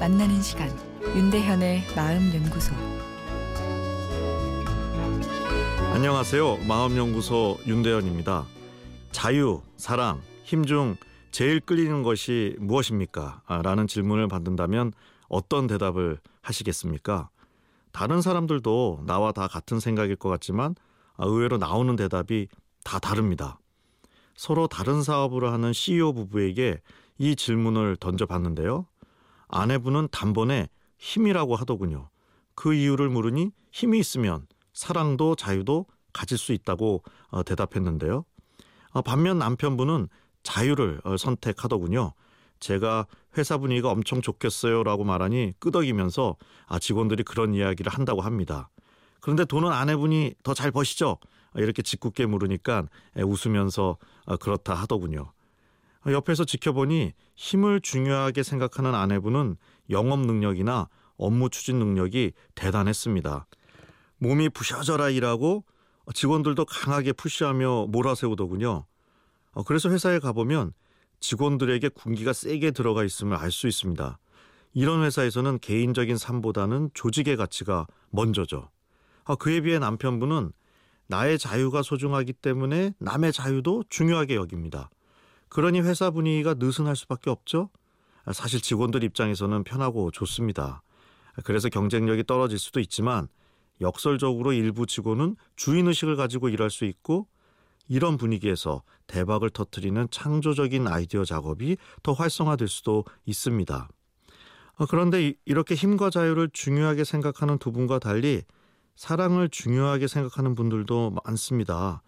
만나는 시간 윤대현의 마음 연구소 안녕하세요. 마음 연구소 윤대현입니다. 자유, 사랑, 힘 중 제일 끌리는 것이 무엇입니까? 아, 라는 질문을 받는다면 어떤 대답을 하시겠습니까? 다른 사람들도 나와 다 같은 생각일 것 같지만 아, 의외로 나오는 대답이 다 다릅니다. 서로 다른 사업을 하는 CEO 부부에게 이 질문을 던져봤는데요. 아내분은 단번에 힘이라고 하더군요. 그 이유를 물으니 힘이 있으면 사랑도 자유도 가질 수 있다고 어, 대답했는데요. 어, 반면 남편분은 자유를 어, 선택하더군요. 제가 회사 분위기가 엄청 좋겠어요 라고 말하니 끄덕이면서 아, 직원들이 그런 이야기를 한다고 합니다. 그런데 돈은 아내분이 더 잘 버시죠? 이렇게 짓궂게 물으니까 웃으면서 그렇다 하더군요. 옆에서 지켜보니 힘을 중요하게 생각하는 아내분은 영업 능력이나 업무 추진 능력이 대단했습니다. 몸이 부셔져라 일하고 직원들도 강하게 푸시하며 몰아세우더군요. 어, 그래서 회사에 가보면 직원들에게 군기가 세게 들어가 있음을 알 수 있습니다. 이런 회사에서는 개인적인 삶보다는 조직의 가치가 먼저죠. 아, 그에 비해 남편분은 나의 자유가 소중하기 때문에 남의 자유도 중요하게 여깁니다. 그러니 회사 분위기가 느슨할 수밖에 없죠. 아, 사실 직원들 입장에서는 편하고 좋습니다. 그래서 경쟁력이 떨어질 수도 있지만 역설적으로 일부 직원은 주인 의식을 가지고 일할 수 있고 이런 분위기에서 대박을 터트리는 창조적인 아이디어 작업이 더 활성화될 수도 있습니다. 어, 그런데 이렇게 힘과 자유를 중요하게 생각하는 두 분과 달리 사랑을 중요하게 생각하는 분들도 많습니다.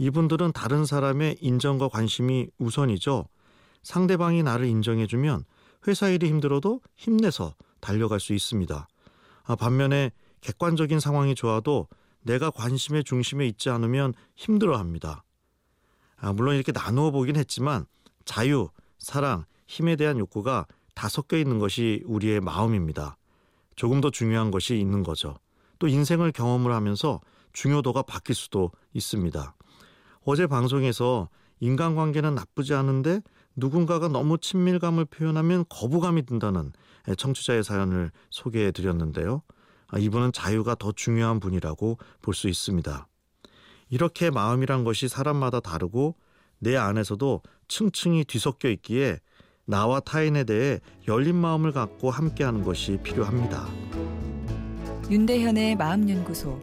이분들은 다른 사람의 인정과 관심이 우선이죠. 상대방이 나를 인정해주면 회사 일이 힘들어도 힘내서 달려갈 수 있습니다. 아, 반면에 객관적인 상황이 좋아도 내가 관심의 중심에 있지 않으면 힘들어 합니다. 아, 물론 이렇게 나누어 보긴 했지만 자유, 사랑, 힘에 대한 욕구가 다 섞여 있는 것이 우리의 마음입니다. 조금 더 중요한 것이 있는 거죠. 또 인생을 경험을 하면서 중요도가 바뀔 수도 있습니다. 어제 방송에서 인간관계는 나쁘지 않은데 누군가가 너무 친밀감을 표현하면 거부감이 든다는 청취자의 사연을 소개해 드렸는데요. 아, 이분은 자유가 더 중요한 분이라고 볼 수 있습니다. 이렇게 마음이란 것이 사람마다 다르고 내 안에서도 층층이 뒤섞여 있기에 나와 타인에 대해 열린 마음을 갖고 함께하는 것이 필요합니다. 윤대현의 마음연구소